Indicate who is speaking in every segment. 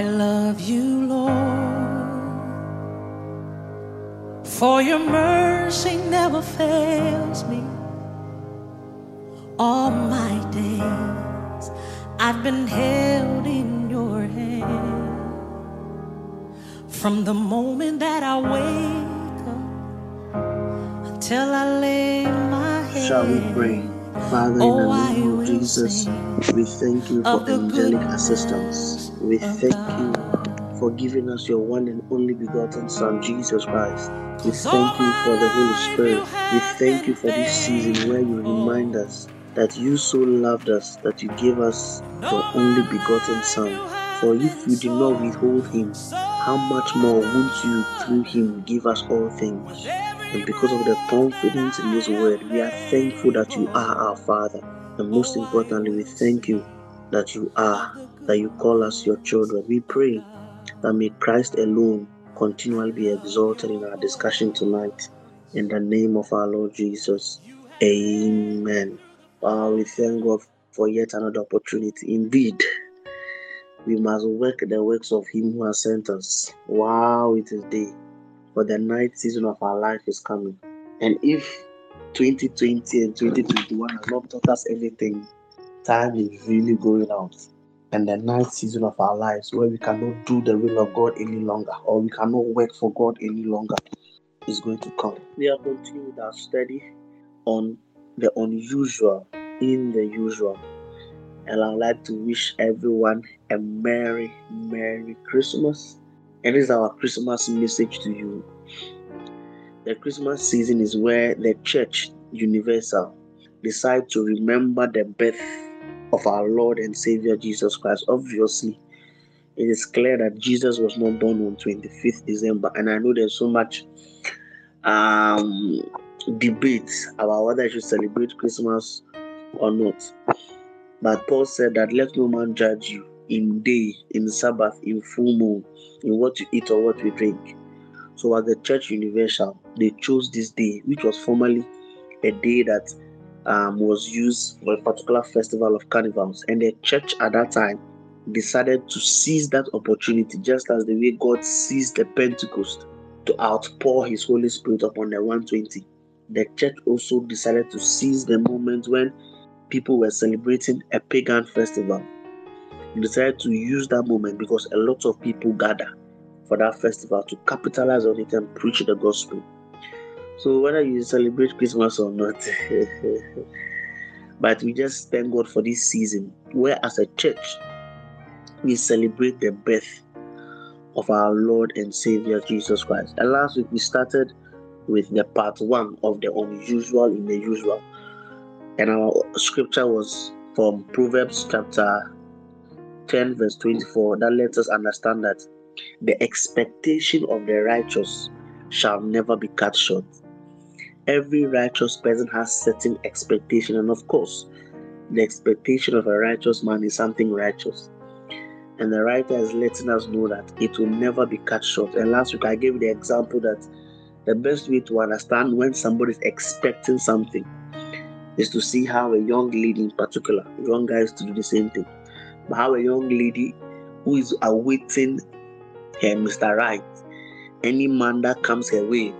Speaker 1: I love you, Lord, for your mercy never fails me. All my days I've been held in your hand. From the moment that I wake up until I lay my head.
Speaker 2: Shall we pray? Father, in
Speaker 1: Oh,
Speaker 2: the name of Jesus, we thank you for angelic assistance. We thank you for giving us your one and only begotten Son, Jesus Christ. We thank you for the Holy Spirit. We thank you for this season where you remind us that you so loved us that you gave us your only begotten Son. For if you did not withhold him, how much more won't you through him give us all things? And because of the confidence in this word, we are thankful that you are our Father. And most importantly, we thank you that you are, that you call us your children. We pray that may Christ alone continually be exalted in our discussion tonight. In the name of our Lord Jesus.
Speaker 1: Have
Speaker 2: Amen. Wow, we thank God for yet another opportunity. Indeed, we must work the works of Him who has sent us. Wow, it is day. For the night season of our life is coming. And if 2020 and 2021 has not taught us anything, time is really going out. And the ninth season of our lives, where we cannot do the will of God any longer, or we cannot work for God any longer, is going to come. We are continuing our study on the unusual in the usual. And I'd like to wish everyone a Merry, Merry Christmas. And this is our Christmas message to you. The Christmas season is where the church universal decide to remember the birth of our Lord and Savior Jesus Christ. Obviously, it is clear that Jesus was not born on 25th December, and I know there's so much um, debate about whether I should celebrate Christmas or not. But Paul said that let no man judge you in day, in Sabbath, in full moon, in what you eat or what you drink. So, as the Church Universal, they chose this day, which was formerly a day that um, was used for a particular festival of carnivals. And the church at that time decided to seize that opportunity, just as the way God seized the Pentecost to outpour His Holy Spirit upon the 120. The church also decided to seize the moment when people were celebrating a pagan festival. They decided to use that moment because a lot of people gather for that festival to capitalize on it and preach the gospel. So whether you celebrate Christmas or not, but we just thank God for this season where as a church we celebrate the birth of our Lord and Savior Jesus Christ. And last week we started with the part one of the unusual in the usual. And our scripture was from Proverbs chapter 10, verse 24, that lets us understand that the expectation of the righteous shall never be cut short. Every righteous person has certain expectation, and of course, the expectation of a righteous man is something righteous. And the writer is letting us know that it will never be cut short. And last week I gave the example that the best way to understand when somebody is expecting something is to see how a young lady in particular, young guys to do the same thing, but how a young lady who is awaiting her Mr. Right, any man that comes her way,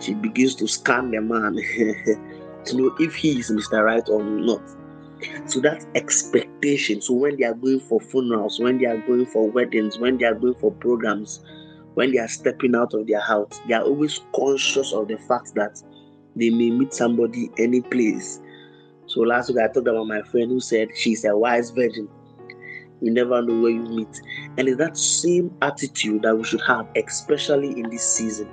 Speaker 2: she begins to scan the man to know if he is Mr. Right or not. So that expectation. So when they are going for funerals, when they are going for weddings, when they are going for programs, when they are stepping out of their house, they are always conscious of the fact that they may meet somebody any place. So last week I talked about my friend who said she's a wise virgin. You never know where you meet. And it's that same attitude that we should have, especially in this season.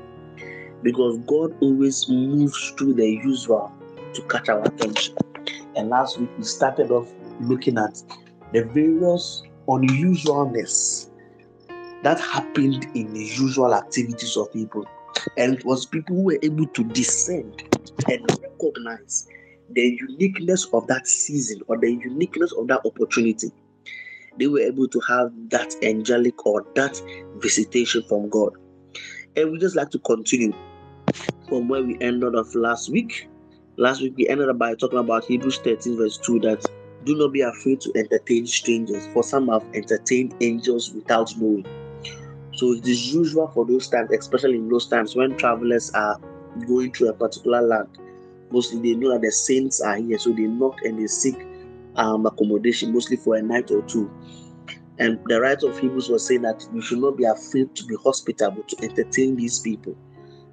Speaker 2: Because God always moves through the usual to catch our attention. And last week we started off looking at the various unusualness that happened in the usual activities of people. And it was people who were able to discern and recognize the uniqueness of that season or the uniqueness of that opportunity. They were able to have that angelic or that visitation from God. And we just like to continue from where we ended off last week. Last week we ended up by talking about Hebrews 13, verse 2 that Do not be afraid to entertain strangers, for some have entertained angels without knowing. So it is usual for those times, especially in those times when travelers are going to a particular land. Mostly they know that the saints are here, so they knock and they seek um, accommodation, mostly for a night or two. And the writer of Hebrews was saying that we should not be afraid to be hospitable to entertain these people.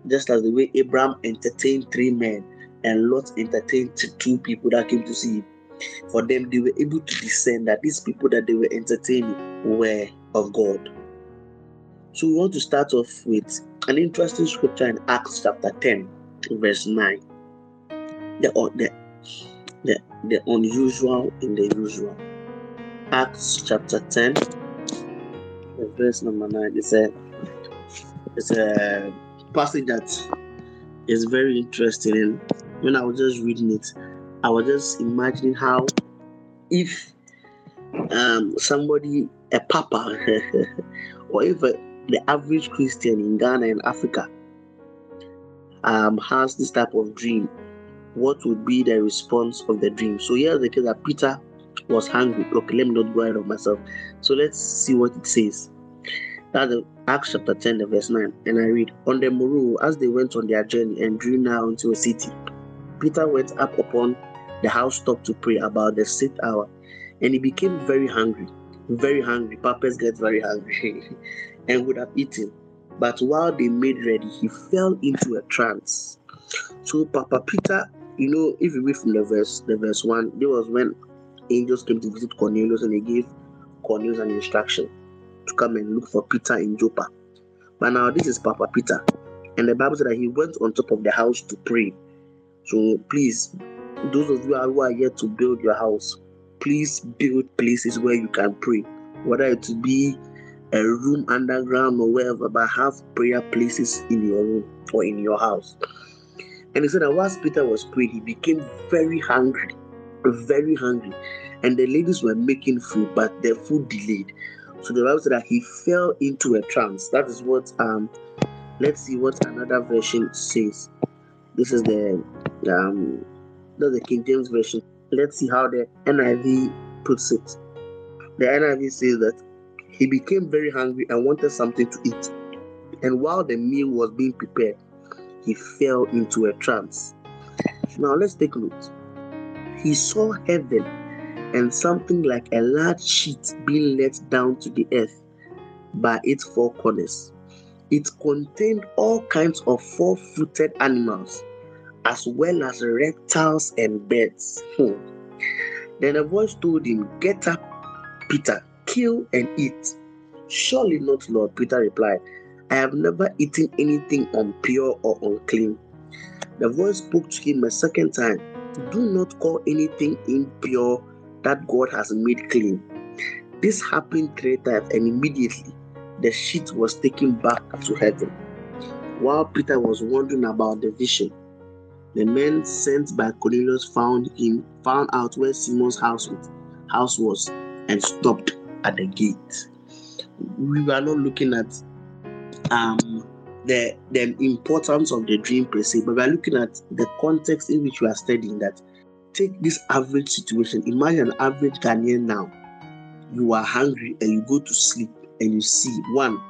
Speaker 2: Just as the way Abraham entertained three men and Lot entertained two people that came to see him. For them, they were able to discern that these people that they were entertaining were of God. So we want to start off with an interesting scripture in Acts chapter 10, verse 9. The, the, the, the unusual in the usual. Acts chapter 10, verse number 9. It's a, it's a passage that is very interesting. And when I was just reading it, I was just imagining how if um, somebody, a papa, or if a, the average Christian in Ghana and Africa um, has this type of dream, what would be the response of the dream? So here's the case that Peter was hungry. Okay, let me not go ahead of myself. So let's see what it says. That's Acts chapter 10, verse 9. And I read, On the morrow, as they went on their journey and drew now into a city, Peter went up upon the housetop to pray about the sixth hour. And he became very hungry. Very hungry. Papas get very hungry and would have eaten. But while they made ready, he fell into a trance. So Papa Peter, you know, if you read from the verse, the verse one, there was when angels came to visit Cornelius and they gave Cornelius an instruction to come and look for Peter in Joppa. But now this is Papa Peter. And the Bible said that he went on top of the house to pray. So please, those of you who are yet to build your house, please build places where you can pray. Whether it be a room underground or wherever, but have prayer places in your room or in your house. And he said that whilst Peter was praying, he became very hungry, very hungry. And the ladies were making food, but their food delayed. So the Bible said that he fell into a trance. That is what um let's see what another version says. This is the um that's the King James Version. Let's see how the NIV puts it. The NIV says that he became very hungry and wanted something to eat. And while the meal was being prepared, he fell into a trance. Now let's take a look. He saw heaven and something like a large sheet being let down to the earth by its four corners. It contained all kinds of four footed animals, as well as reptiles and birds. Hmm. Then a voice told him, Get up, Peter, kill and eat. Surely not, Lord, Peter replied. I have never eaten anything impure or unclean. The voice spoke to him a second time Do not call anything impure that God has made clean. This happened three times, and immediately the sheet was taken back to heaven. While Peter was wondering about the vision, the men sent by Cornelius found him, found out where Simon's house was, house was, and stopped at the gate. We were not looking at um, the the importance of the dream per se, but we are looking at the context in which we are studying that. Take this average situation. Imagine an average Ghanaian now. You are hungry and you go to sleep and you see one,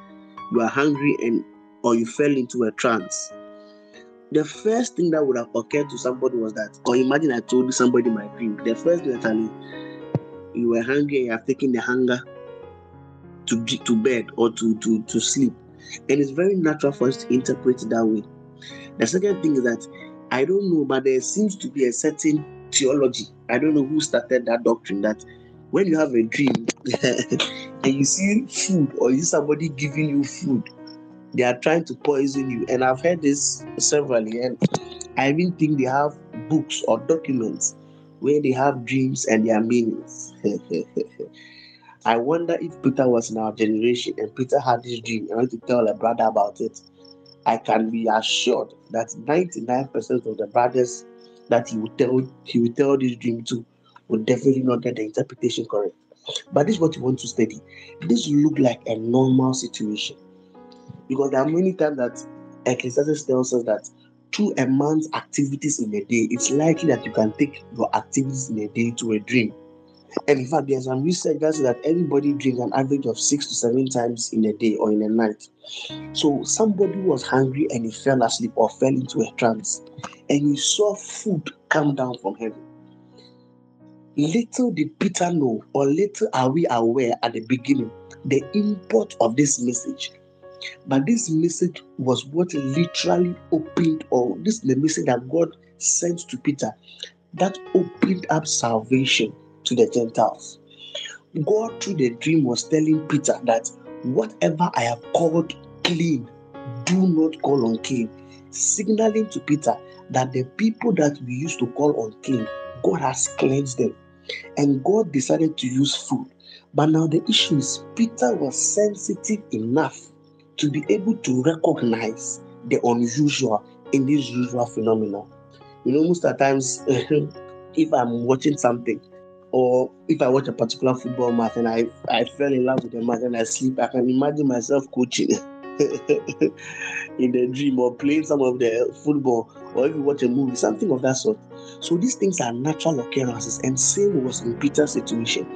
Speaker 2: you are hungry and or you fell into a trance. The first thing that would have occurred to somebody was that, or imagine I told somebody my dream. The first thing that I you were hungry and you have taken the hunger to to bed or to to to sleep and it's very natural for us to interpret it that way. The second thing is that i don't know but there seems to be a certain theology. I don't know who started that doctrine that when you have a dream and you see food or you somebody giving you food they are trying to poison you. And i've heard this severally and i even think they have books or documents where they have dreams and their meanings I wonder if Peter was in our generation and Peter had this dream and went to tell a brother about it. I can be assured that 99% of the brothers that he would tell he would tell this dream to would definitely not get the interpretation correct. But this is what you want to study. This look like a normal situation. Because there are many times that Ecclesiastes tells us that through a man's activities in a day, it's likely that you can take your activities in a day to a dream. And in fact, there's some research that says that everybody drinks an average of six to seven times in a day or in a night. So somebody was hungry and he fell asleep or fell into a trance, and he saw food come down from heaven. Little did Peter know, or little are we aware at the beginning, the import of this message. But this message was what literally opened, or this is the message that God sent to Peter that opened up salvation to the Gentiles. God, through the dream, was telling Peter that whatever I have called clean, do not call unclean, signaling to Peter that the people that we used to call unclean, God has cleansed them. And God decided to use food. But now the issue is Peter was sensitive enough to be able to recognize the unusual in this usual phenomenon. You know, most of the times, if I'm watching something, or if I watch a particular football match and I, I fell in love with the match and I sleep, I can imagine myself coaching in the dream or playing some of the football, or if you watch a movie, something of that sort. So these things are natural occurrences, and same was in Peter's situation.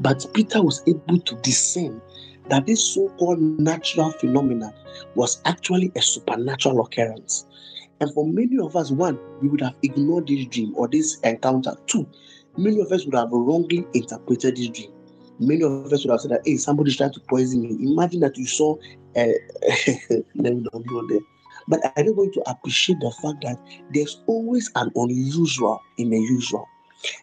Speaker 2: But Peter was able to discern that this so-called natural phenomenon was actually a supernatural occurrence. And for many of us, one, we would have ignored this dream or this encounter. Two, many of us would have wrongly interpreted this dream. Many of us would have said that, hey, somebody's trying to poison me. Imagine that you saw, uh, let me not go there. But I don't want to appreciate the fact that there's always an unusual in the usual.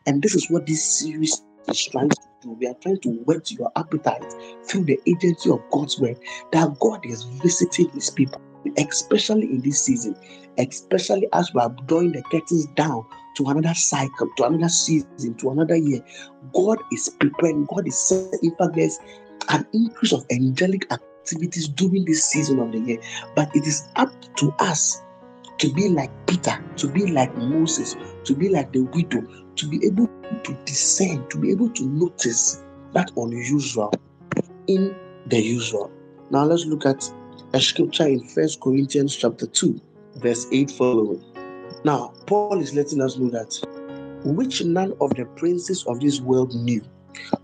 Speaker 2: And this is what this series is trying to do. We are trying to whet your appetite through the agency of God's word that God is visiting his people, especially in this season, especially as we are drawing the curtains down to another cycle, to another season, to another year. God is preparing, God is setting, in fact, there's an increase of angelic activities during this season of the year. But it is up to us to be like Peter, to be like Moses, to be like the widow, to be able to discern, to be able to notice that unusual in the usual. Now let's look at a scripture in First Corinthians chapter 2, verse 8 following. Now, Paul is letting us know that which none of the princes of this world knew.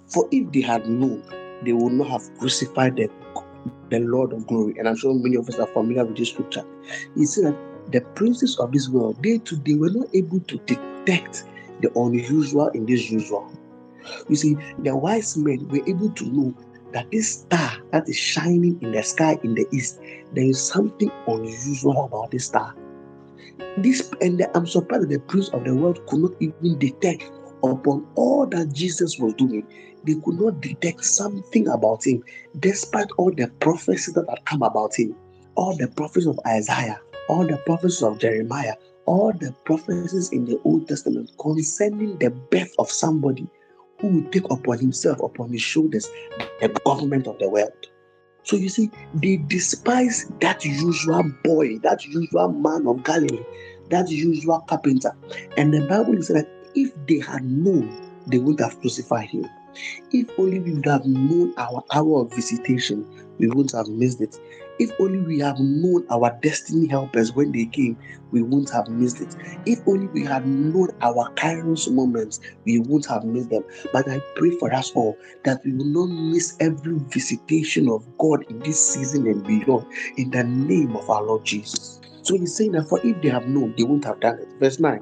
Speaker 2: For if they had known, they would not have crucified the, the Lord of glory. And I'm sure many of us are familiar with this scripture. He said that the princes of this world, they too, they were not able to detect the unusual in this usual. You see, the wise men were able to know that this star that is shining in the sky in the east, there is something unusual about this star. This and I'm surprised that the prince of the world could not even detect upon all that Jesus was doing. They could not detect something about him, despite all the prophecies that had come about him, all the prophecies of Isaiah, all the prophecies of Jeremiah, all the prophecies in the Old Testament concerning the birth of somebody who would take upon himself, upon his shoulders, the government of the world. So you see, they despise that usual boy, that usual man of Galilee, that usual carpenter. And the Bible is that if they had known, they would have crucified him. If only we would have known our hour of visitation, we wouldn't have missed it. If only we have known our destiny helpers when they came, we wouldn't have missed it. If only we had known our kairos moments, we wouldn't have missed them. But I pray for us all that we will not miss every visitation of God in this season and beyond in the name of our Lord Jesus. So he's saying that for if they have known, they wouldn't have done it. Verse 9.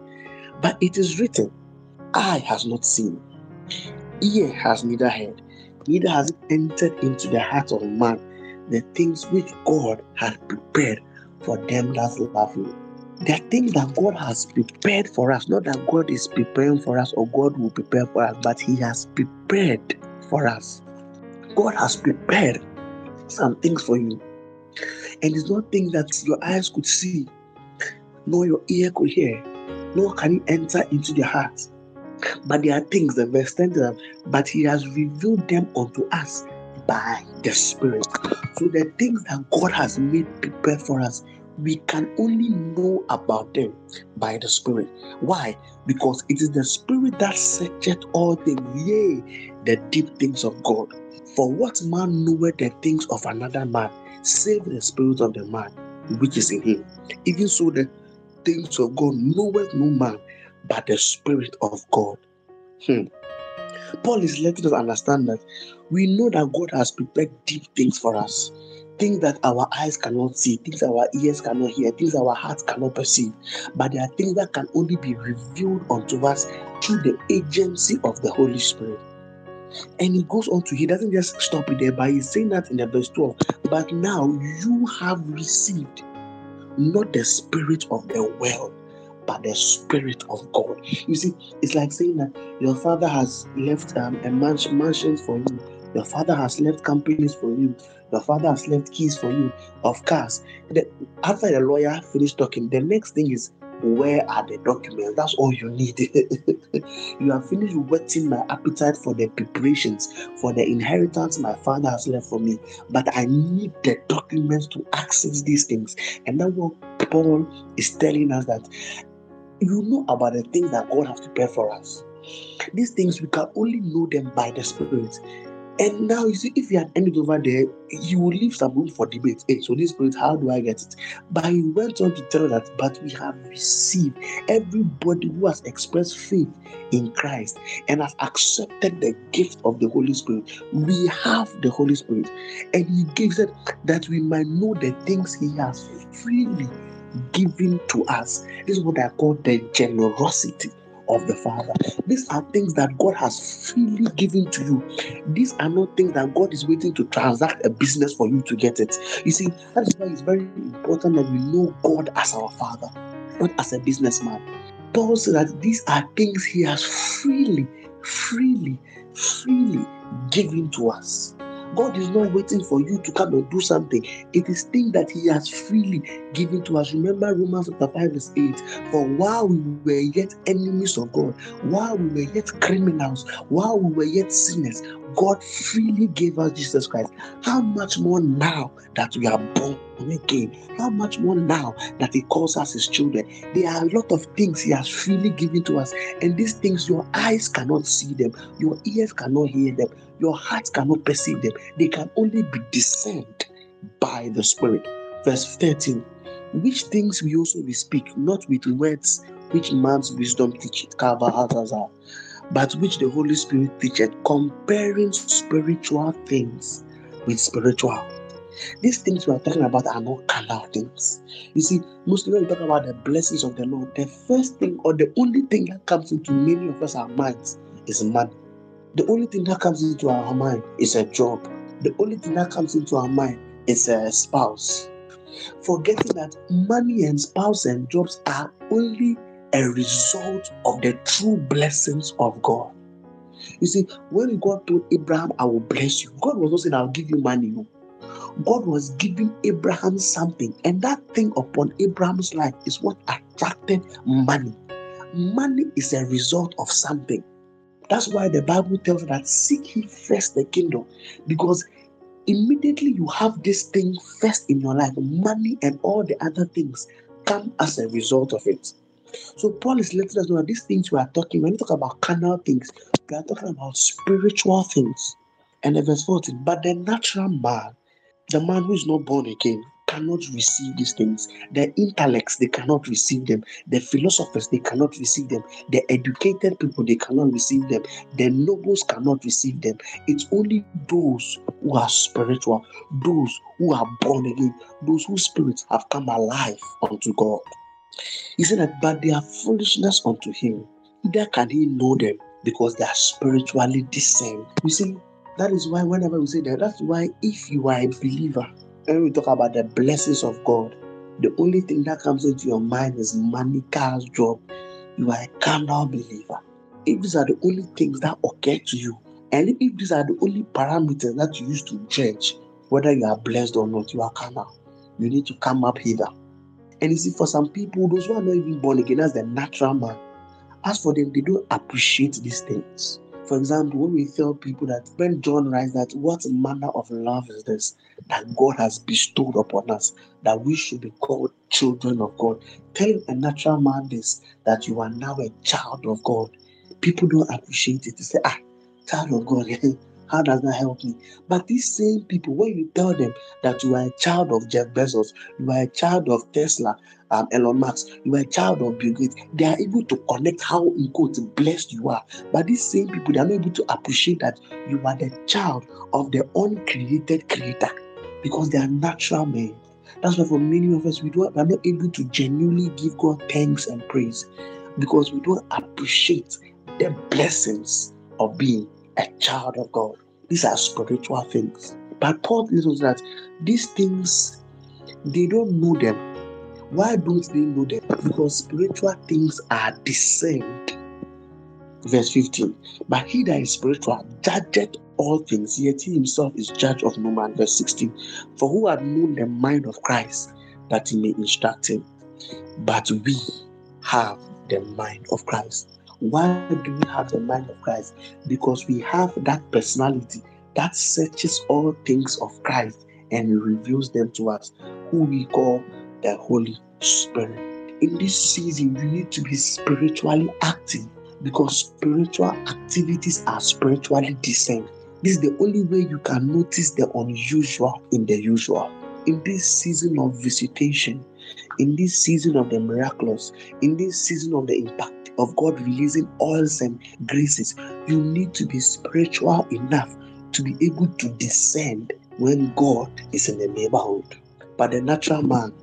Speaker 2: But it is written, Eye has not seen, ear has neither heard, neither has it entered into the heart of man the things which God has prepared for them that love Him. Are things that God has prepared for us, not that God is preparing for us or God will prepare for us, but He has prepared for us. God has prepared some things for you. And it's not things that your eyes could see, nor your ear could hear, nor can it enter into your heart. But there are things, the verse 10 but He has revealed them unto us by the Spirit. So the things that God has made prepared for us, we can only know about them by the Spirit. Why? Because it is the Spirit that searcheth all things, yea, the deep things of God. For what man knoweth the things of another man, save the Spirit of the man which is in him? Even so, the things of God knoweth no man but the Spirit of God. Hmm. Paul is letting us understand that we know that God has prepared deep things for us. Things that our eyes cannot see, things our ears cannot hear, things our hearts cannot perceive. But there are things that can only be revealed unto us through the agency of the Holy Spirit. And he goes on to, he doesn't just stop it there, but he's saying that in the verse 12. But now you have received not the spirit of the world, but the spirit of God. You see, it's like saying that your father has left um, a mansion mansions for you. Your father has left companies for you. Your father has left keys for you of cars. The, after the lawyer finished talking, the next thing is where are the documents? That's all you need. you have finished whetting my appetite for the preparations, for the inheritance my father has left for me. But I need the documents to access these things. And that's what Paul is telling us that you know about the things that God has prepared for us. These things we can only know them by the Spirit. And now you see, if you had ended over there, you will leave some room for debate. Hey, so this spirit, how do I get it? But he went on to tell that, but we have received everybody who has expressed faith in Christ and has accepted the gift of the Holy Spirit. We have the Holy Spirit, and he gives it that we might know the things he has freely given to us. This is what I call the generosity of the Father. These are things that God has freely given to you. These are not things that God is waiting to transact a business for you to get it. You see, that is why it's very important that we know God as our Father, not as a businessman. Paul said that these are things He has freely, freely, freely given to us. God is not waiting for you to come and do something. It is things that He has freely given to us. Remember Romans chapter 5, verse 8. For while we were yet enemies of God, while we were yet criminals, while we were yet sinners, God freely gave us Jesus Christ. How much more now that we are born again? How much more now that He calls us His children? There are a lot of things He has freely given to us, and these things your eyes cannot see them, your ears cannot hear them, your heart cannot perceive them. They can only be discerned by the Spirit. Verse 13 Which things we also we speak, not with words which man's wisdom teacheth, but which the Holy Spirit teacheth, comparing spiritual things with spiritual. These things we are talking about are not carnal things. You see, mostly when we talk about the blessings of the Lord, the first thing or the only thing that comes into many of us our minds is money. The only thing that comes into our mind is a job. The only thing that comes into our mind is a spouse. Forgetting that money and spouse and jobs are only a result of the true blessings of God. You see, when God told Abraham, I will bless you, God was not saying, I'll give you money. God was giving Abraham something, and that thing upon Abraham's life is what attracted money. Money is a result of something. That's why the Bible tells that seek ye first the kingdom, because immediately you have this thing first in your life, money and all the other things come as a result of it. So Paul is letting us know that these things we are talking, when we talk about carnal things, we are talking about spiritual things. And verse 14, but the natural man, the man who is not born again, cannot receive these things. The intellects, they cannot receive them. The philosophers, they cannot receive them. The educated people, they cannot receive them. The nobles cannot receive them. It's only those who are spiritual, those who are born again, those whose spirits have come alive unto God. He said that, but they are foolishness unto him. Neither can he know them because they are spiritually discerned. You see, that is why whenever we say that, that's why if you are a believer, when we talk about the blessings of God, the only thing that comes into your mind is money, cars, job. You are a carnal believer. If these are the only things that occur to you, and if these are the only parameters that you use to judge whether you are blessed or not, you are carnal. You need to come up hither. And you see, for some people, those who are not even born again, that's the natural man. As for them, they don't appreciate these things. For example, when we tell people that when John writes that what manner of love is this that God has bestowed upon us, that we should be called children of God. Telling a natural man this that you are now a child of God, people don't appreciate it. They say, ah, child of God, how does that help me? But these same people, when you tell them that you are a child of Jeff Bezos, you are a child of Tesla, um, Elon Musk, you are a child of Bill Gates. They are able to connect how in quote blessed you are. But these same people, they are not able to appreciate that you are the child of the uncreated creator because they are natural men. That's why for many of us, we, don't, we are not able to genuinely give God thanks and praise because we don't appreciate the blessings of being a child of God. These are spiritual things. But Paul tells us that these things, they don't know them. Why don't they know them? Because spiritual things are discerned. Verse 15. But he that is spiritual judgeth all things, yet he himself is judge of no man. Verse 16. For who had known the mind of Christ that he may instruct him? But we have the mind of Christ. Why do we have the mind of Christ? Because we have that personality that searches all things of Christ and reveals them to us, who we call the Holy Spirit. In this season, you need to be spiritually active because spiritual activities are spiritually discerned. This is the only way you can notice the unusual in the usual. In this season of visitation, in this season of the miraculous, in this season of the impact of God releasing oils and graces, you need to be spiritual enough to be able to discern when God is in the neighborhood. But the natural man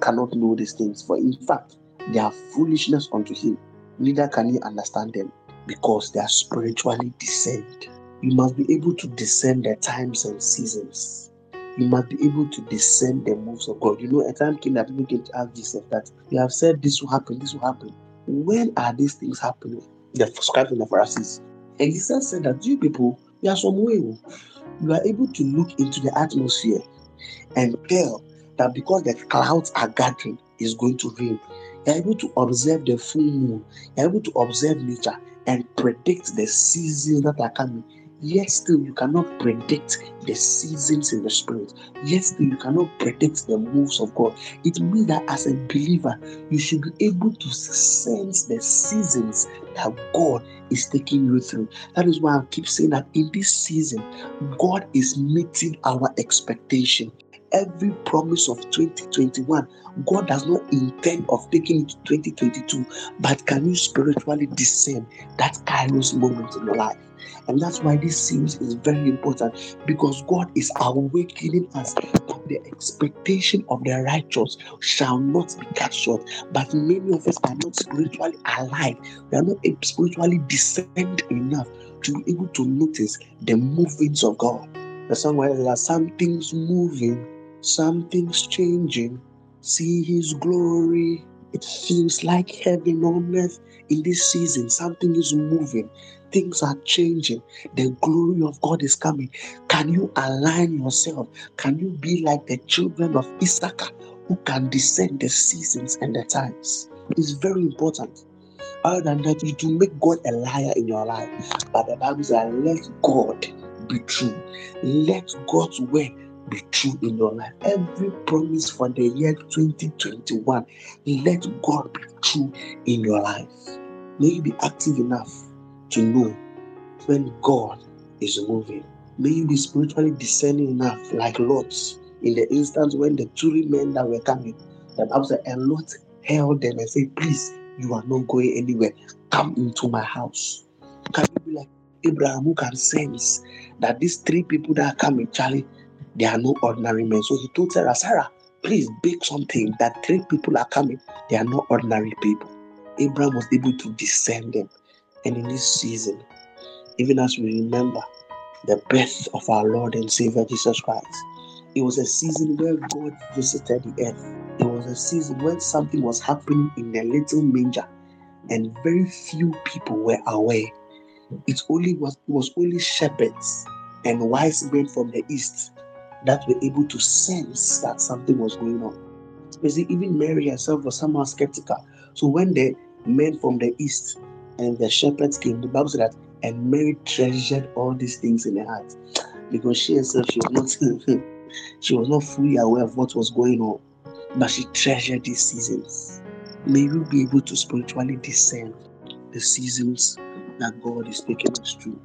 Speaker 2: cannot know these things, for in fact, they are foolishness unto him, neither can he understand them because they are spiritually discerned. You must be able to discern the times and seasons. You must be able to discern the moves of God. You know, a time came that people came to ask Jesus that you have said this will happen, this will happen. When are these things happening? The scribes and the Pharisees. And Jesus said that you people, you are some way. Oh. You are able to look into the atmosphere and tell that because the clouds are gathering, it's going to rain. You're able to observe the full moon. You're able to observe nature and predict the seasons that are coming. Yet still, you cannot predict the seasons in the spirit. Yet still, you cannot predict the moves of God. It means that as a believer, you should be able to sense the seasons that God is taking you through. That is why I keep saying that in this season, God is meeting our expectation every promise of 2021 god does not intend of taking it to 2022 but can you spiritually discern that kairos moment in your life and that's why this series is very important because God is awakening us that the expectation of the righteous shall not be cut short. But many of us are not spiritually alive, we are not spiritually discerned enough to be able to notice the movements of God. The song where there are some things moving, some things changing, see His glory. It feels like heaven on earth in this season. Something is moving things are changing. The glory of God is coming. Can you align yourself? Can you be like the children of Issachar who can discern the seasons and the times? It's very important. Other than that, you do make God a liar in your life. But the Bible says, let God be true. Let God's word be true in your life. Every promise for the year 2021, let God be true in your life. May you be active enough to know when God is moving. May you be spiritually discerning enough, like Lot, in the instance when the two men that were coming, the Bible said, and Lot held them and said, Please, you are not going anywhere. Come into my house. Can you be like Abraham who can sense that these three people that are coming, Charlie, they are no ordinary men. So he told Sarah, Sarah, please bake something that three people are coming. They are not ordinary people. Abraham was able to discern them. And in this season, even as we remember the birth of our Lord and Savior Jesus Christ, it was a season where God visited the earth. It was a season when something was happening in the little manger, and very few people were aware. It only was it was only shepherds and wise men from the east that were able to sense that something was going on. You see, even Mary herself was somehow skeptical. So when the men from the east and the shepherds came. The Bible said that, and Mary treasured all these things in her heart because she herself she was not she was not fully aware of what was going on, but she treasured these seasons. May you be able to spiritually discern the seasons that God is taking us through.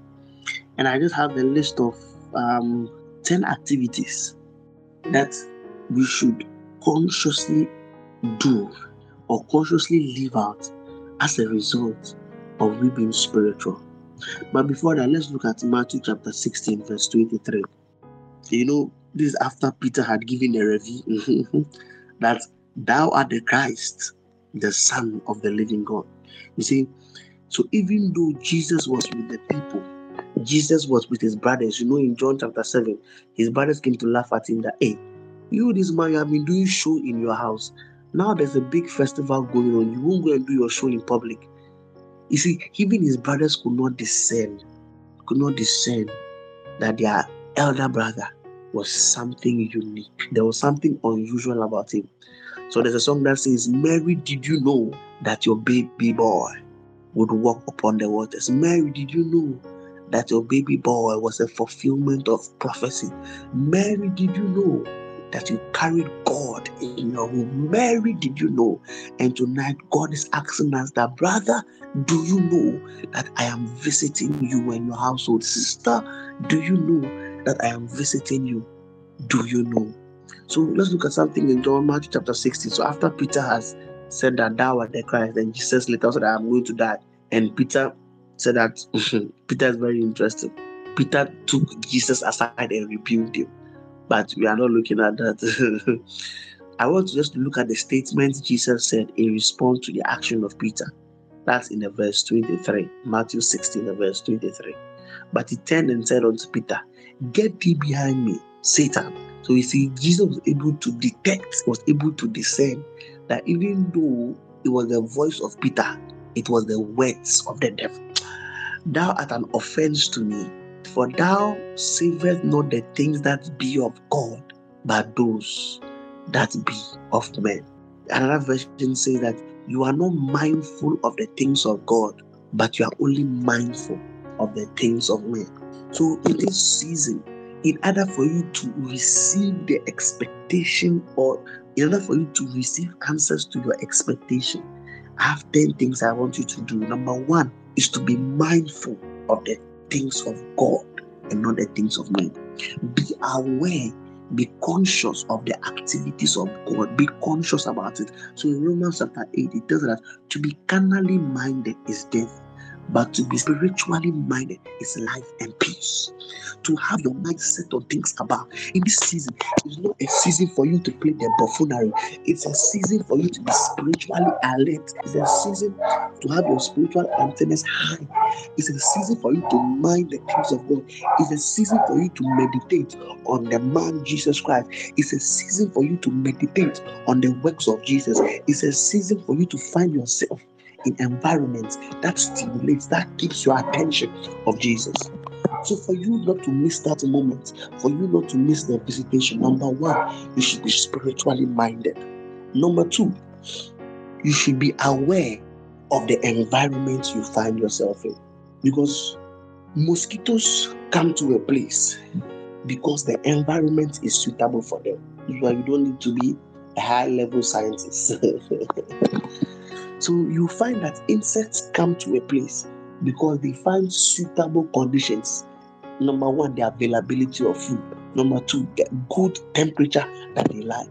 Speaker 2: And I just have a list of um, 10 activities that we should consciously do or consciously live out as a result of we being spiritual. But before that, let's look at Matthew chapter 16, verse 23. You know, this is after Peter had given a review mm-hmm, that thou art the Christ, the Son of the living God. You see, so even though Jesus was with the people, Jesus was with his brothers. You know, in John chapter 7, his brothers came to laugh at him that, hey, you, this man, you have been doing show in your house. Now there's a big festival going on. You won't go and do your show in public. You see, even his brothers could not discern, could not discern that their elder brother was something unique. There was something unusual about him. So there's a song that says, Mary, did you know that your baby boy would walk upon the waters? Mary, did you know that your baby boy was a fulfillment of prophecy? Mary, did you know that you carried God in your womb. Mary, did you know? And tonight, God is asking us that, brother, do you know that I am visiting you and your household? Sister, do you know that I am visiting you? Do you know? So let's look at something in John Matthew chapter 16. So after Peter has said that thou art the Christ, then Jesus later said, that I am going to die. And Peter said that Peter is very interested. Peter took Jesus aside and rebuked him but we are not looking at that. I want to just look at the statement Jesus said in response to the action of Peter. That's in the verse 23, Matthew 16, the verse 23. But he turned and said unto Peter, Get thee behind me, Satan. So you see, Jesus was able to detect, was able to discern that even though it was the voice of Peter, it was the words of the devil. Thou art an offense to me, for thou savest not the things that be of God, but those that be of men. Another version says that you are not mindful of the things of God, but you are only mindful of the things of men. So in this season, in order for you to receive the expectation or in order for you to receive answers to your expectation, I have 10 things I want you to do. Number one is to be mindful of the things of God and not the things of men. Be aware, be conscious of the activities of God, be conscious about it. So in Romans chapter 8, it tells us that to be carnally minded is death, but to be spiritually minded is life and peace. To have your mind set on things above. In this season, it's not a season for you to play the buffoonery. It's a season for you to be spiritually alert. It's a season to have your spiritual antennas high. It's a season for you to mind the things of God. It's a season for you to meditate on the man Jesus Christ. It's a season for you to meditate on the works of Jesus. It's a season for you to find yourself in environments that stimulates, that keeps your attention of Jesus. So, for you not to miss that moment, for you not to miss the visitation, number one, you should be spiritually minded. Number two, you should be aware of the environment you find yourself in. Because mosquitoes come to a place because the environment is suitable for them. you don't need to be a high level scientist. So you find that insects come to a place because they find suitable conditions. Number one, the availability of food. Number two, the good temperature that they like.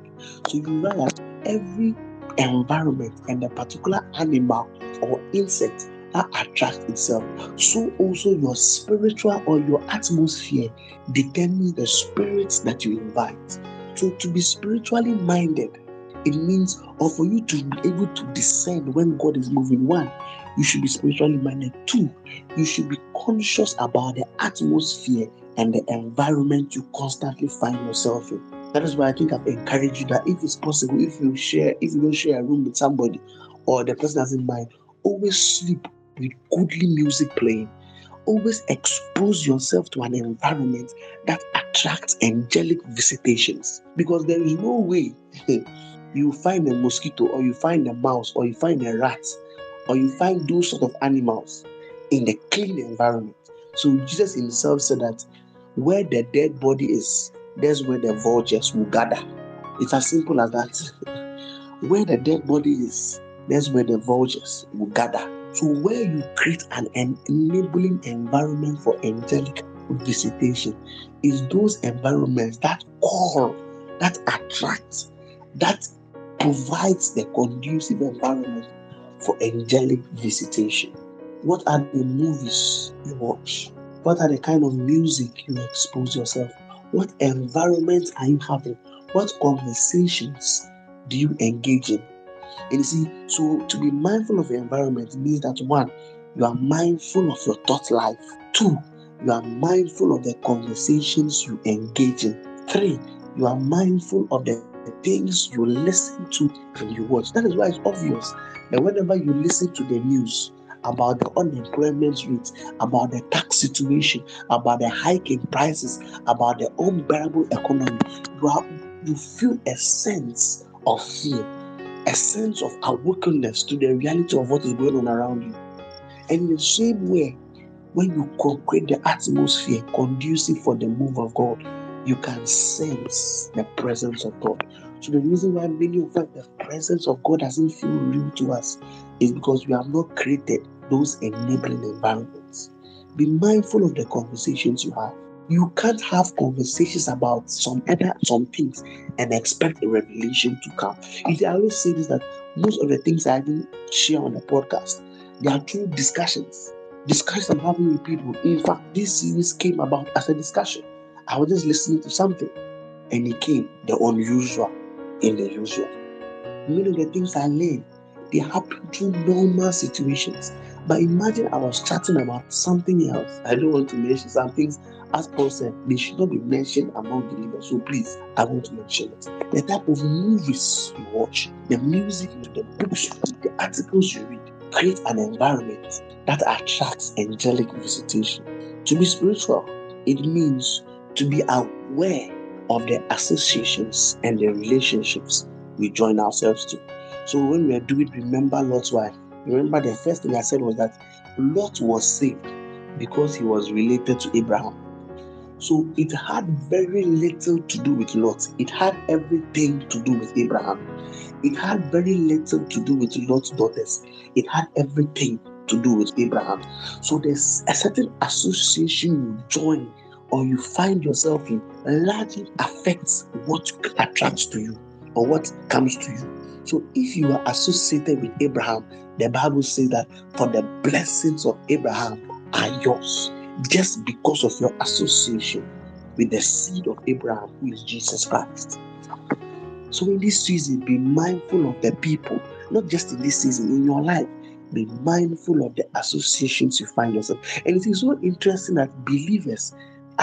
Speaker 2: So you know that every environment and a particular animal or insect that attracts itself. So also your spiritual or your atmosphere determines the spirits that you invite. So to be spiritually minded it means, or for you to be able to discern when God is moving, one, you should be spiritually minded. Two, you should be conscious about the atmosphere and the environment you constantly find yourself in. That is why I think I've encouraged you that if it's possible, if you share, if you don't share a room with somebody or the person in mind, always sleep with goodly music playing. Always expose yourself to an environment that attracts angelic visitations because there is no way you find a mosquito or you find a mouse or you find a rat or you find those sort of animals in the clean environment. So Jesus himself said that where the dead body is, that's where the vultures will gather. It's as simple as that. where the dead body is, that's where the vultures will gather. So where you create an enabling environment for angelic visitation is those environments that call, that attract, that provides the conducive environment for angelic visitation. What are the movies you watch? What are the kind of music you expose yourself? What environment are you having? What conversations do you engage in? And you see, so to be mindful of your environment means that one, you are mindful of your thought life. Two, you are mindful of the conversations you engage in. Three, you are mindful of the things you listen to and you watch. That is why it's obvious that whenever you listen to the news about the unemployment rate, about the tax situation, about the hiking prices, about the unbearable economy, you, are, you feel a sense of fear a sense of awakeness to the reality of what is going on around you. And in the same way, when you create the atmosphere conducive for the move of God, you can sense the presence of God. So the reason why many of us the presence of God doesn't feel real to us is because we have not created those enabling environments. Be mindful of the conversations you have. You can't have conversations about some other some things and expect a revelation to come. I always say this that most of the things I even share on the podcast, they are true discussions. Discussions I'm having with people. In fact, this series came about as a discussion. I was just listening to something and it came the unusual in the usual. Many of the things I learned, they happen through normal situations. But imagine I was chatting about something else. I don't want to mention some things as Paul said, they should not be mentioned among believers. So please, I want to mention it. The type of movies you watch, the music, the books, the articles you read, create an environment that attracts angelic visitation. To be spiritual, it means to be aware of the associations and the relationships we join ourselves to. So when we are doing remember Lot's wife, remember the first thing I said was that Lot was saved because he was related to Abraham. So it had very little to do with Lot. It had everything to do with Abraham. It had very little to do with Lot's daughters. It had everything to do with Abraham. So there's a certain association you join or you find yourself in largely affects what attracts to you or what comes to you. So if you are associated with Abraham, the Bible says that for the blessings of Abraham are yours just because of your association with the seed of Abraham, who is Jesus Christ. So, in this season, be mindful of the people, not just in this season, in your life. Be mindful of the associations you find yourself. And it is so interesting that believers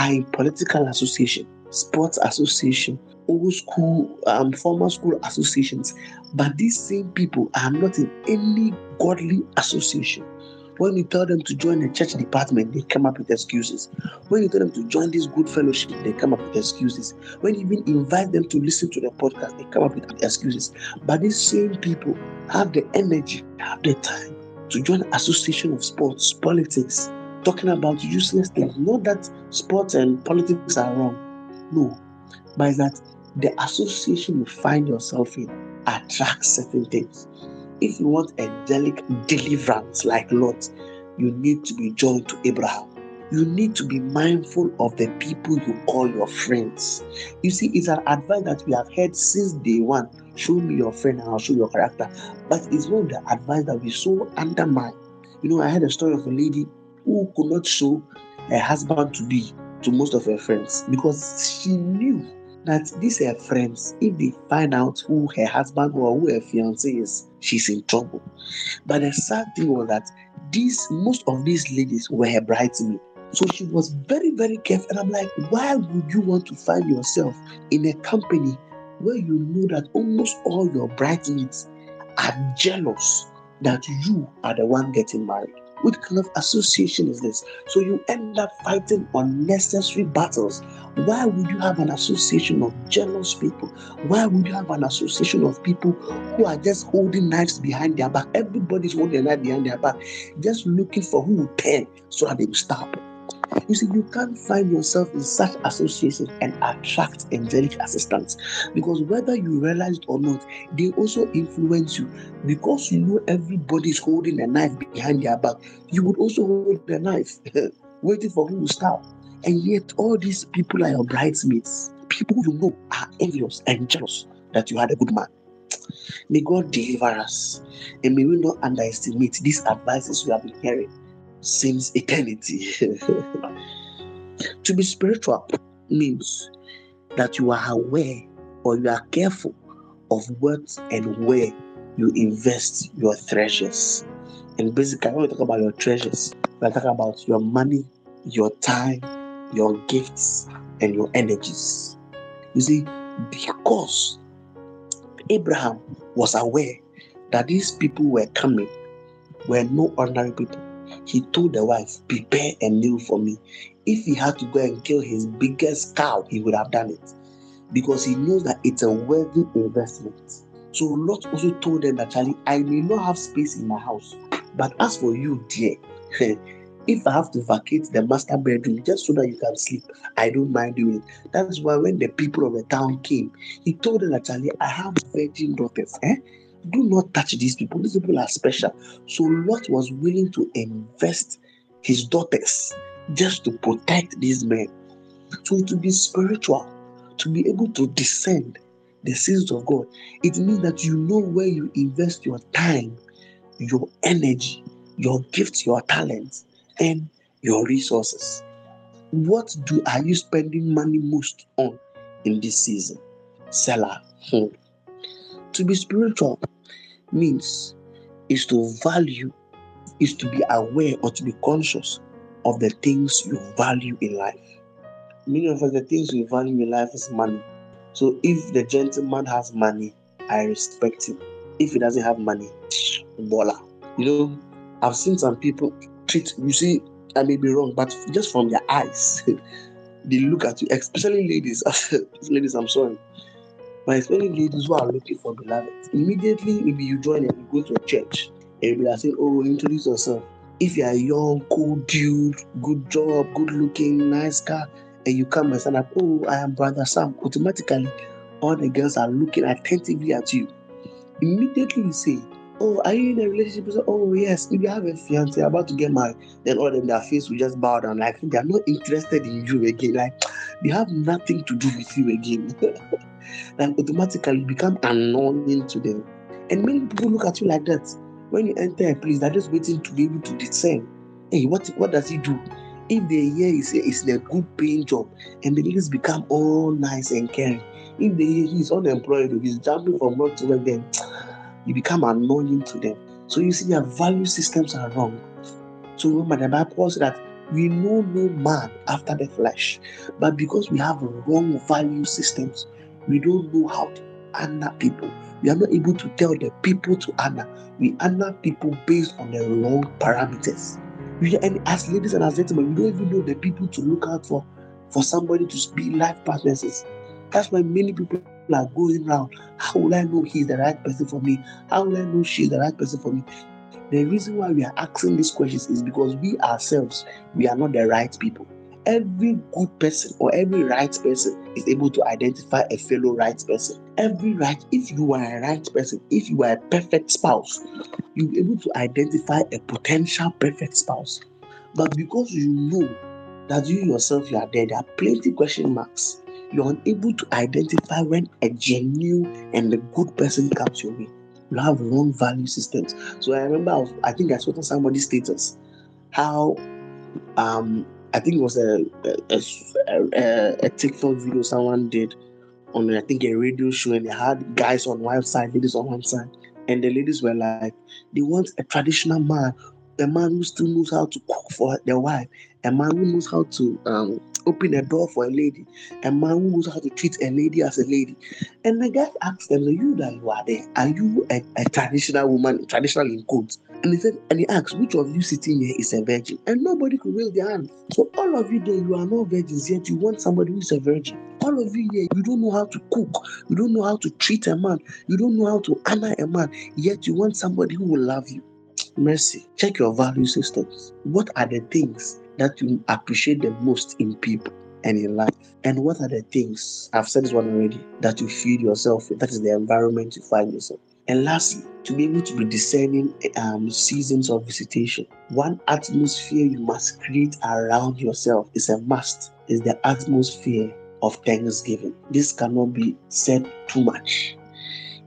Speaker 2: in political association, sports association, old school, um, former school associations, but these same people are not in any godly association. When you tell them to join the church department, they come up with excuses. When you tell them to join this good fellowship, they come up with excuses. When you even invite them to listen to the podcast, they come up with excuses. But these same people have the energy, have the time to join association of sports, politics, talking about useless things. Not that sports and politics are wrong. No. But that the association you find yourself in attracts certain things. If you want angelic deliverance like Lot, you need to be joined to Abraham. You need to be mindful of the people you call your friends. You see, it's an advice that we have heard since day one. Show me your friend and I'll show your character. But it's one of the advice that we so undermine. You know, I had a story of a lady who could not show her husband to be to most of her friends because she knew that these her friends, if they find out who her husband or who her fiance is, she's in trouble. But the sad thing was that these most of these ladies were her bridesmaids. So she was very, very careful. And I'm like, why would you want to find yourself in a company where you know that almost all your bridesmaids are jealous that you are the one getting married? What kind of association is this? So you end up fighting unnecessary battles. Why would you have an association of jealous people? Why would you have an association of people who are just holding knives behind their back? Everybody's holding a knife behind their back, just looking for who will turn so that they will stop. You see, you can't find yourself in such associations and attract angelic assistance because whether you realize it or not, they also influence you. Because you know everybody's holding a knife behind their back, you would also hold the knife, waiting for who will stop. And yet, all these people are your bridesmaids. People you know are envious and jealous that you had a good man. May God deliver us. And may we not underestimate these advices we have been hearing since eternity. to be spiritual means that you are aware or you are careful of what and where you invest your treasures. And basically, when we talk about your treasures, we're talking about your money, your time, your gifts, and your energies. You see, because Abraham was aware that these people were coming, were no ordinary people, he told the wife, Prepare a meal for me. If he had to go and kill his biggest cow, he would have done it because he knows that it's a worthy investment. So Lot also told them that Charlie, I may not have space in my house, but as for you, dear, if I have to vacate the master bedroom just so that you can sleep, I don't mind doing it. That's why when the people of the town came, he told them that Charlie, I have virgin daughters. Eh? Do not touch these people. These people are special. So Lot was willing to invest his daughters just to protect these men. So to be spiritual, to be able to descend the seasons of God, it means that you know where you invest your time, your energy, your gifts, your talents, and your resources. What do are you spending money most on in this season? Seller. Hmm. To be spiritual means is to value, is to be aware or to be conscious of the things you value in life. Many of us, the things we value in life is money. So if the gentleman has money, I respect him. If he doesn't have money, baller. You know, I've seen some people treat, you see, I may be wrong, but just from their eyes, they look at you, especially ladies. ladies, I'm sorry. But especially ladies who are looking for beloved. Immediately, maybe you join and you go to a church and you are saying, Oh, introduce yourself. If you are a young, cool dude, good job, good looking, nice car, and you come and stand up, Oh, I am Brother Sam, automatically all the girls are looking attentively at you. Immediately you say, Oh, are you in a relationship? Oh, yes. If you have a fiance about to get married, then all of them, their face will just bow down. Like they are not interested in you again. Like they have nothing to do with you again. and automatically become annoying to them. And many people look at you like that. When you enter a place, they're just waiting to be able to discern. Hey, what what does he do? If they hear is is in a good paying job, and the ladies become all nice and caring. If they hear he's unemployed, or he's jumping from work to work, then you become annoying to them. So you see, their value systems are wrong. So remember, the Bible says that we know no man after the flesh, but because we have wrong value systems, we don't know how to honor people. We are not able to tell the people to honor. We honor people based on the wrong parameters. We, and as ladies and as gentlemen, we don't even know the people to look out for for somebody to be life partners. That's why many people are going around. How will I know he's the right person for me? How will I know she's the right person for me? The reason why we are asking these questions is because we ourselves, we are not the right people. Every good person or every right person is able to identify a fellow right person. Every right, if you are a right person, if you are a perfect spouse, you'll be able to identify a potential perfect spouse. But because you know that you yourself you are there, there are plenty question marks you're unable to identify when a genuine and a good person comes your way. You have wrong value systems. So I remember, I, was, I think I saw on somebody's status how um I think it was a a, a, a TikTok video someone did on I think a radio show, and they had guys on one side, ladies on one side, and the ladies were like, they want a traditional man, a man who still knows how to cook for their wife, a man who knows how to um, open a door for a lady, a man who knows how to treat a lady as a lady. And the guy asked them, so you that you are there, are you a, a traditional woman, traditional in quotes? And he said, and he asked, which of you sitting here is a virgin? And nobody could raise their hand. So all of you there, you are not virgins, yet you want somebody who is a virgin. All of you here, you don't know how to cook, you don't know how to treat a man, you don't know how to honor a man, yet you want somebody who will love you. Mercy. Check your value systems. What are the things that you appreciate the most in people and in life? And what are the things, I've said this one already, that you feed yourself with? That is the environment you find yourself. And lastly, to be able to be discerning um, seasons of visitation, one atmosphere you must create around yourself is a must, is the atmosphere of thanksgiving. This cannot be said too much.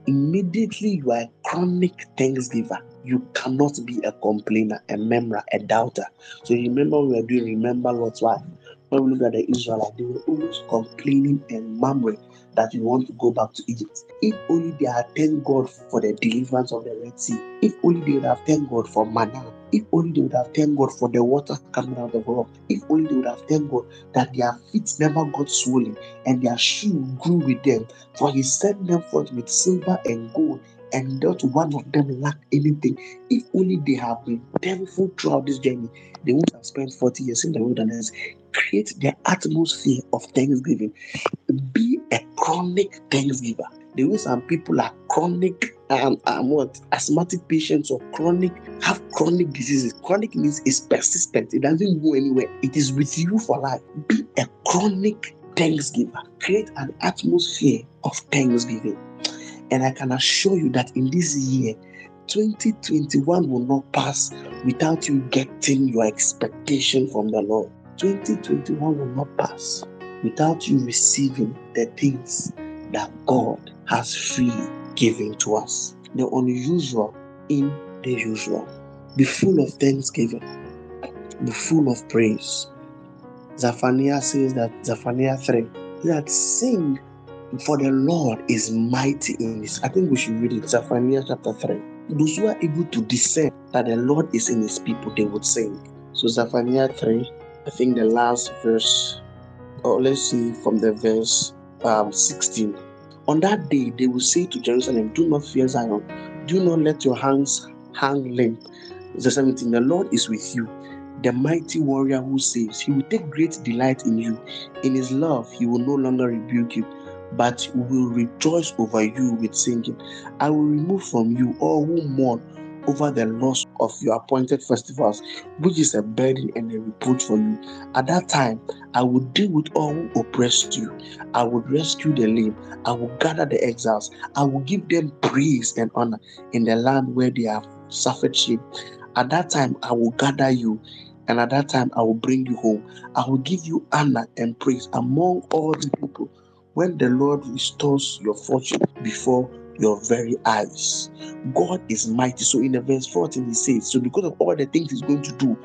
Speaker 2: immediately you are a chronic thanksgiver. You cannot be a complainer, a member, a doubter. So remember we are doing remember Lot's wife. When we look at the Israelites, they were always complaining and murmuring that we want to go back to Egypt. If only they had thanked God for the deliverance of the Red Sea. If only they would have thanked God for manna. If only they would have thanked God for the water coming out of the rock. If only they would have thanked God that their feet never got swollen and their shoe grew with them. For he sent them forth with silver and gold and not one of them lack anything. If only they have been thankful throughout this journey, they would have spent 40 years in the wilderness. Create the atmosphere of thanksgiving. Be a chronic thanksgiver. The way some people are chronic um, um what asthmatic patients or chronic have chronic diseases. Chronic means it's persistent, it doesn't go anywhere, it is with you for life. Be a chronic thanksgiver. Create an atmosphere of thanksgiving. And I can assure you that in this year, 2021 will not pass without you getting your expectation from the Lord. 2021 will not pass without you receiving the things that God has freely given to us. The unusual in the usual. Be full of thanksgiving. Be full of praise. Zephaniah says that, Zephaniah 3, that sing for the Lord is mighty in his. I think we should read it, Zephaniah chapter 3. Those who are able to discern that the Lord is in his people, they would sing. So Zephaniah 3, I think the last verse, or let's see from the verse um, 16. On that day, they will say to Jerusalem, Do not fear Zion, do not let your hands hang limp. Verse 17, the Lord is with you, the mighty warrior who saves. He will take great delight in you. In his love, he will no longer rebuke you but will rejoice over you with singing. I will remove from you all who mourn over the loss of your appointed festivals, which is a burden and a reproach for you. At that time, I will deal with all who oppress you. I will rescue the lame. I will gather the exiles. I will give them praise and honor in the land where they have suffered shame. At that time, I will gather you. And at that time, I will bring you home. I will give you honor and praise among all the people when the Lord restores your fortune before your very eyes. God is mighty. So in the verse 14, he says, So because of all the things he's going to do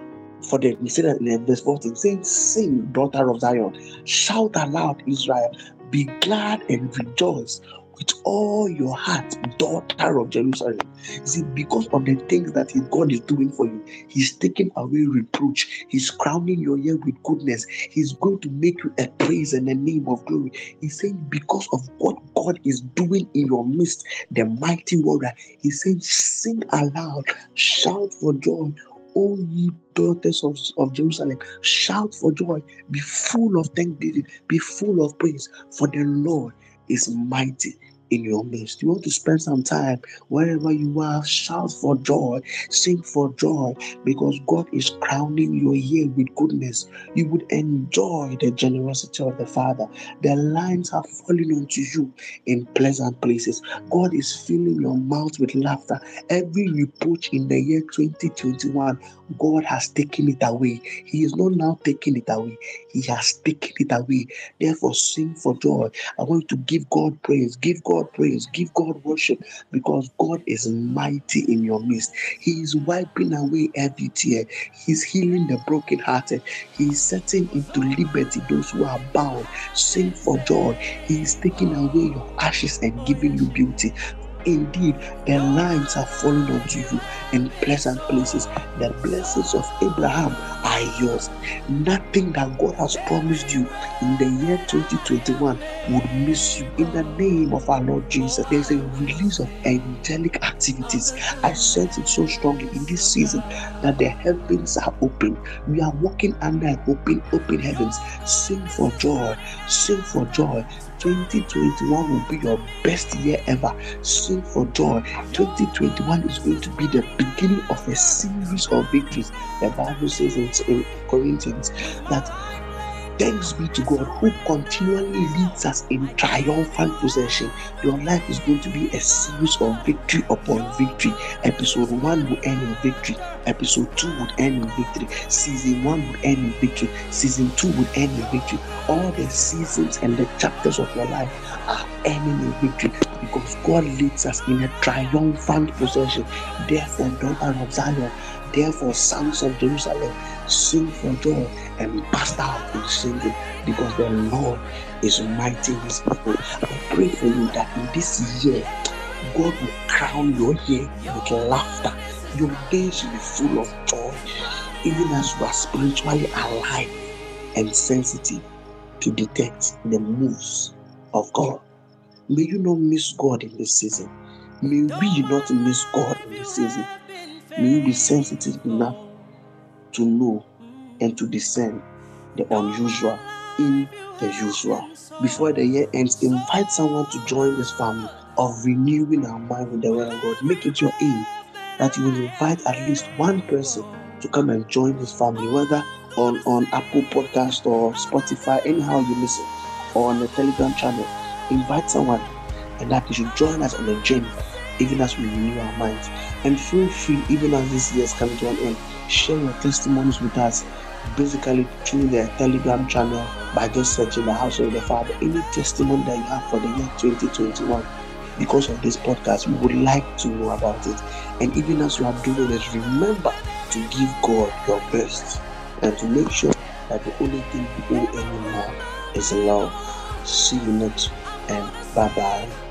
Speaker 2: for them, he said that in verse 14, saying, Sing, daughter of Zion, shout aloud, Israel, be glad and rejoice with all your heart, daughter of Jerusalem. See, because of the things that God is doing for you, He's taking away reproach. He's crowning your year with goodness. He's going to make you a praise and a name of glory. He's saying, because of what God is doing in your midst, the mighty warrior, He's saying, sing aloud, shout for joy. O ye daughters of, of Jerusalem, shout for joy, be full of thanksgiving, be full of praise, for the Lord is mighty in your midst. You want to spend some time wherever you are, shout for joy, sing for joy, because God is crowning your year with goodness. You would enjoy the generosity of the Father. The lines are falling onto you in pleasant places. God is filling your mouth with laughter. Every reproach in the year 2021, God has taken it away. He is not now taking it away, He has taken it away. Therefore, sing for joy. I want to give God praise, give God God praise, give God worship because God is mighty in your midst. He is wiping away every tear, He's healing the brokenhearted, He is setting into liberty those who are bound. Sing for joy. He is taking away your ashes and giving you beauty. Indeed, the lines are falling onto you in pleasant places. The blessings of Abraham are yours. Nothing that God has promised you in the year 2021 would miss you. In the name of our Lord Jesus, there's a release of angelic activities. I sense it so strongly in this season that the heavens are open. We are walking under open, open heavens. Sing for joy. Sing for joy. 2021 will be your best year ever. Sing for joy. 2021 is going to be the beginning of a series of victories. The Bible says in Corinthians that Thanks be to God who continually leads us in triumphant possession. Your life is going to be a series of victory upon victory. Episode 1 will end in victory. Episode 2 would end in victory. Season 1 would end in victory. Season 2 would end in victory. All the seasons and the chapters of your life are ending in victory because God leads us in a triumphant procession. Therefore, daughter of Zion, therefore, sons of Jerusalem, sing for joy and burst out in singing because the Lord is mighty in his people. I pray for you that in this year, God will crown your year with laughter. Your days will be full of joy, even as you are spiritually alive and sensitive to detect the moves of God. May you not miss God in this season. May we not miss God in this season. May you be sensitive enough to know and to discern the unusual in the usual. Before the year ends, invite someone to join this family of renewing our mind with the word of God. Make it your aim that you will invite at least one person to come and join this family, whether on, on Apple Podcast or Spotify, anyhow you listen, or on the Telegram channel. Invite someone and that you should join us on the journey, even as we renew our minds. And feel free, even as this year is coming to an end, share your testimonies with us basically through the Telegram channel by just searching the House of the Father. Any testimony that you have for the year 2021 because of this podcast, we would like to know about it. And even as you are doing this, remember to give God your best and to make sure that the only thing you owe anymore is love. See you next and bye bye.